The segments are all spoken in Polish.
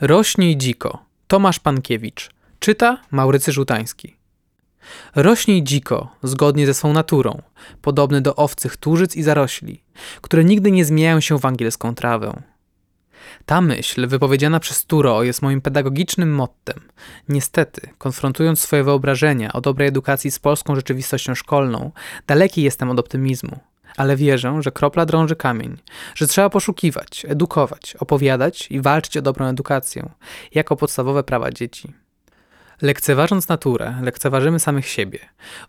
Rośnij dziko. Tomasz Pankiewicz. Czyta Maurycy Żutański. Rośnij dziko, zgodnie ze swą naturą, podobny do owcych tużyc i zarośli, które nigdy nie zmieniają się w angielską trawę. Ta myśl, wypowiedziana przez Turo, jest moim pedagogicznym mottem. Niestety, konfrontując swoje wyobrażenia o dobrej edukacji z polską rzeczywistością szkolną, daleki jestem od optymizmu ale wierzę, że kropla drąży kamień, że trzeba poszukiwać, edukować, opowiadać i walczyć o dobrą edukację, jako podstawowe prawa dzieci. Lekceważąc naturę, lekceważymy samych siebie.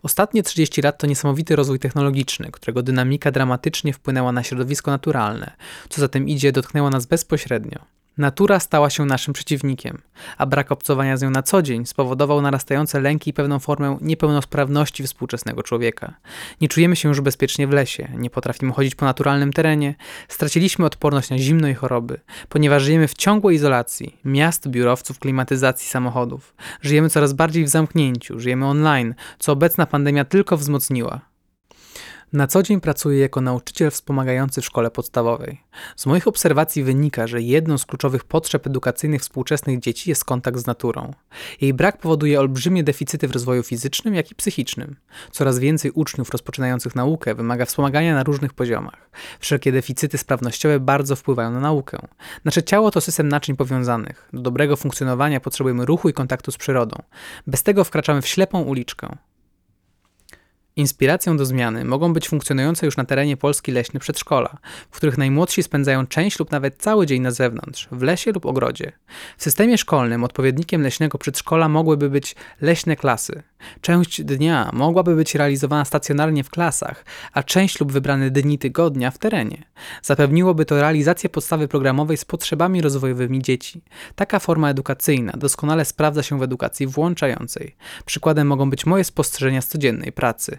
Ostatnie 30 lat to niesamowity rozwój technologiczny, którego dynamika dramatycznie wpłynęła na środowisko naturalne, co za tym idzie, dotknęła nas bezpośrednio. Natura stała się naszym przeciwnikiem, a brak obcowania z nią na co dzień spowodował narastające lęki i pewną formę niepełnosprawności współczesnego człowieka. Nie czujemy się już bezpiecznie w lesie, nie potrafimy chodzić po naturalnym terenie, straciliśmy odporność na zimno i choroby, ponieważ żyjemy w ciągłej izolacji miast, biurowców, klimatyzacji samochodów. Żyjemy coraz bardziej w zamknięciu, żyjemy online, co obecna pandemia tylko wzmocniła. Na co dzień pracuję jako nauczyciel wspomagający w szkole podstawowej. Z moich obserwacji wynika, że jedną z kluczowych potrzeb edukacyjnych współczesnych dzieci jest kontakt z naturą. Jej brak powoduje olbrzymie deficyty w rozwoju fizycznym, jak i psychicznym. Coraz więcej uczniów rozpoczynających naukę wymaga wspomagania na różnych poziomach. Wszelkie deficyty sprawnościowe bardzo wpływają na naukę. Nasze ciało to system naczyń powiązanych. Do dobrego funkcjonowania potrzebujemy ruchu i kontaktu z przyrodą. Bez tego wkraczamy w ślepą uliczkę. Inspiracją do zmiany mogą być funkcjonujące już na terenie Polski leśne przedszkola, w których najmłodsi spędzają część lub nawet cały dzień na zewnątrz, w lesie lub ogrodzie. W systemie szkolnym odpowiednikiem leśnego przedszkola mogłyby być leśne klasy. Część dnia mogłaby być realizowana stacjonarnie w klasach, a część lub wybrane dni tygodnia w terenie. Zapewniłoby to realizację podstawy programowej z potrzebami rozwojowymi dzieci. Taka forma edukacyjna doskonale sprawdza się w edukacji włączającej. Przykładem mogą być moje spostrzeżenia z codziennej pracy.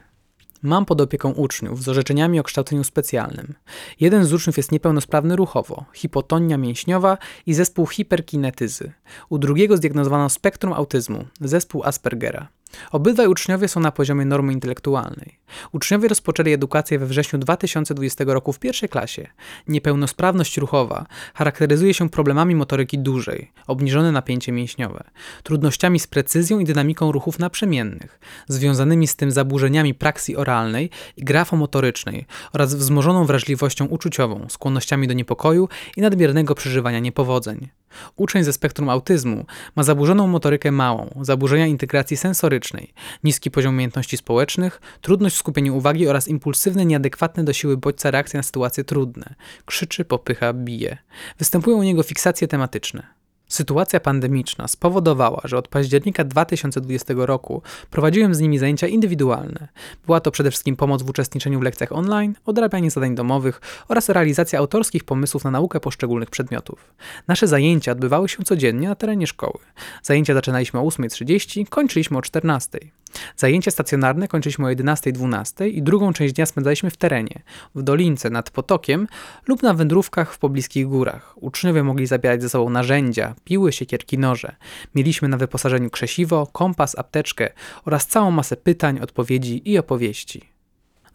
Mam pod opieką uczniów z orzeczeniami o kształceniu specjalnym. Jeden z uczniów jest niepełnosprawny ruchowo, hipotonia mięśniowa i zespół hiperkinetyzy. U drugiego zdiagnozowano spektrum autyzmu, zespół Aspergera. Obydwaj uczniowie są na poziomie normy intelektualnej. Uczniowie rozpoczęli edukację we wrześniu 2020 roku w pierwszej klasie. Niepełnosprawność ruchowa charakteryzuje się problemami motoryki dużej, obniżone napięcie mięśniowe, trudnościami z precyzją i dynamiką ruchów naprzemiennych, związanymi z tym zaburzeniami praksji oralnej i grafomotorycznej oraz wzmożoną wrażliwością uczuciową, skłonnościami do niepokoju i nadmiernego przeżywania niepowodzeń. Uczeń ze spektrum autyzmu ma zaburzoną motorykę małą, zaburzenia integracji sensorycznej, niski poziom umiejętności społecznych, trudność w skupieniu uwagi oraz impulsywne, nieadekwatne do siły bodźca reakcje na sytuacje trudne. Krzyczy, popycha, bije. Występują u niego fiksacje tematyczne. Sytuacja pandemiczna spowodowała, że od października 2020 roku prowadziłem z nimi zajęcia indywidualne. Była to przede wszystkim pomoc w uczestniczeniu w lekcjach online, odrabianie zadań domowych oraz realizacja autorskich pomysłów na naukę poszczególnych przedmiotów. Nasze zajęcia odbywały się codziennie na terenie szkoły. Zajęcia zaczynaliśmy o 8.30, kończyliśmy o 14.00. Zajęcia stacjonarne kończyliśmy o 11-12 i drugą część dnia spędzaliśmy w terenie, w dolince nad potokiem lub na wędrówkach w pobliskich górach. Uczniowie mogli zabierać ze sobą narzędzia, piły, siekierki, noże. Mieliśmy na wyposażeniu krzesiwo, kompas, apteczkę oraz całą masę pytań, odpowiedzi i opowieści.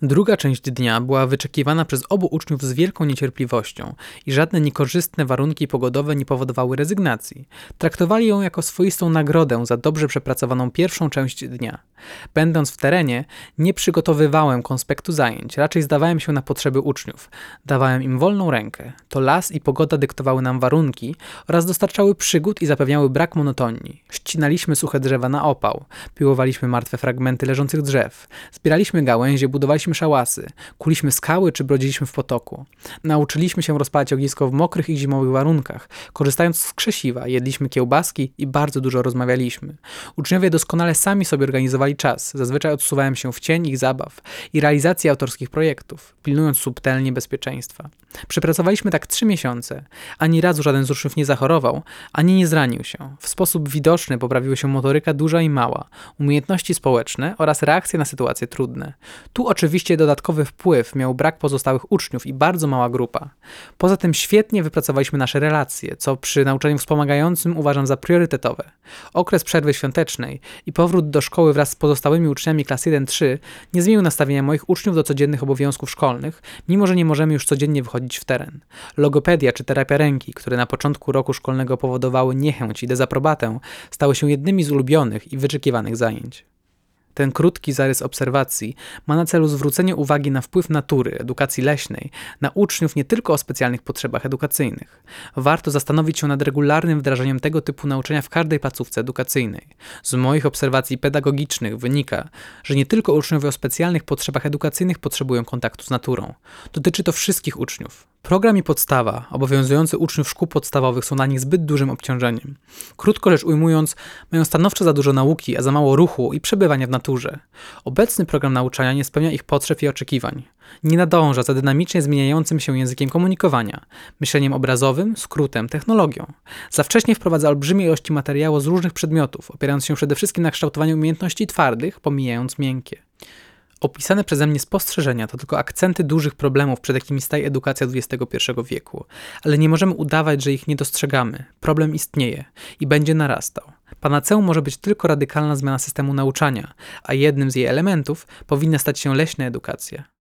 Druga część dnia była wyczekiwana przez obu uczniów z wielką niecierpliwością i żadne niekorzystne warunki pogodowe nie powodowały rezygnacji. Traktowali ją jako swoistą nagrodę za dobrze przepracowaną pierwszą część dnia. Będąc w terenie, nie przygotowywałem konspektu zajęć, raczej zdawałem się na potrzeby uczniów. Dawałem im wolną rękę. To las i pogoda dyktowały nam warunki oraz dostarczały przygód i zapewniały brak monotonii. Ścinaliśmy suche drzewa na opał, piłowaliśmy martwe fragmenty leżących drzew, zbieraliśmy gałęzie, budowaliśmy Budowaliśmy szałasy, kuliśmy skały czy brodziliśmy w potoku. Nauczyliśmy się rozpalać ognisko w mokrych i zimowych warunkach. Korzystając z krzesiwa, jedliśmy kiełbaski i bardzo dużo rozmawialiśmy. Uczniowie doskonale sami sobie organizowali czas. Zazwyczaj odsuwałem się w cień ich zabaw i realizacji autorskich projektów, pilnując subtelnie bezpieczeństwa. Przepracowaliśmy tak trzy miesiące. Ani razu żaden z uczniów nie zachorował, ani nie zranił się. W sposób widoczny poprawiła się motoryka duża i mała, umiejętności społeczne oraz reakcje na sytuacje trudne. Tu oczywiście Oczywiście dodatkowy wpływ miał brak pozostałych uczniów i bardzo mała grupa. Poza tym świetnie wypracowaliśmy nasze relacje, co przy nauczaniu wspomagającym uważam za priorytetowe. Okres przerwy świątecznej i powrót do szkoły wraz z pozostałymi uczniami klas 1-3 nie zmienił nastawienia moich uczniów do codziennych obowiązków szkolnych, mimo że nie możemy już codziennie wychodzić w teren. Logopedia czy terapia ręki, które na początku roku szkolnego powodowały niechęć i dezaprobatę, stały się jednymi z ulubionych i wyczekiwanych zajęć. Ten krótki zarys obserwacji ma na celu zwrócenie uwagi na wpływ natury, edukacji leśnej, na uczniów nie tylko o specjalnych potrzebach edukacyjnych. Warto zastanowić się nad regularnym wdrażaniem tego typu nauczania w każdej placówce edukacyjnej. Z moich obserwacji pedagogicznych wynika, że nie tylko uczniowie o specjalnych potrzebach edukacyjnych potrzebują kontaktu z naturą. Dotyczy to wszystkich uczniów. Program i podstawa, obowiązujące uczniów szkół podstawowych, są na nich zbyt dużym obciążeniem. Krótko rzecz ujmując, mają stanowczo za dużo nauki, a za mało ruchu i przebywania w naturze. Obecny program nauczania nie spełnia ich potrzeb i oczekiwań. Nie nadąża za dynamicznie zmieniającym się językiem komunikowania, myśleniem obrazowym, skrótem, technologią. Za wcześnie wprowadza olbrzymie ilości materiału z różnych przedmiotów, opierając się przede wszystkim na kształtowaniu umiejętności twardych, pomijając miękkie. Opisane przeze mnie spostrzeżenia to tylko akcenty dużych problemów, przed jakimi staje edukacja XXI wieku, ale nie możemy udawać, że ich nie dostrzegamy. Problem istnieje i będzie narastał. Panaceum może być tylko radykalna zmiana systemu nauczania, a jednym z jej elementów powinna stać się leśna edukacja.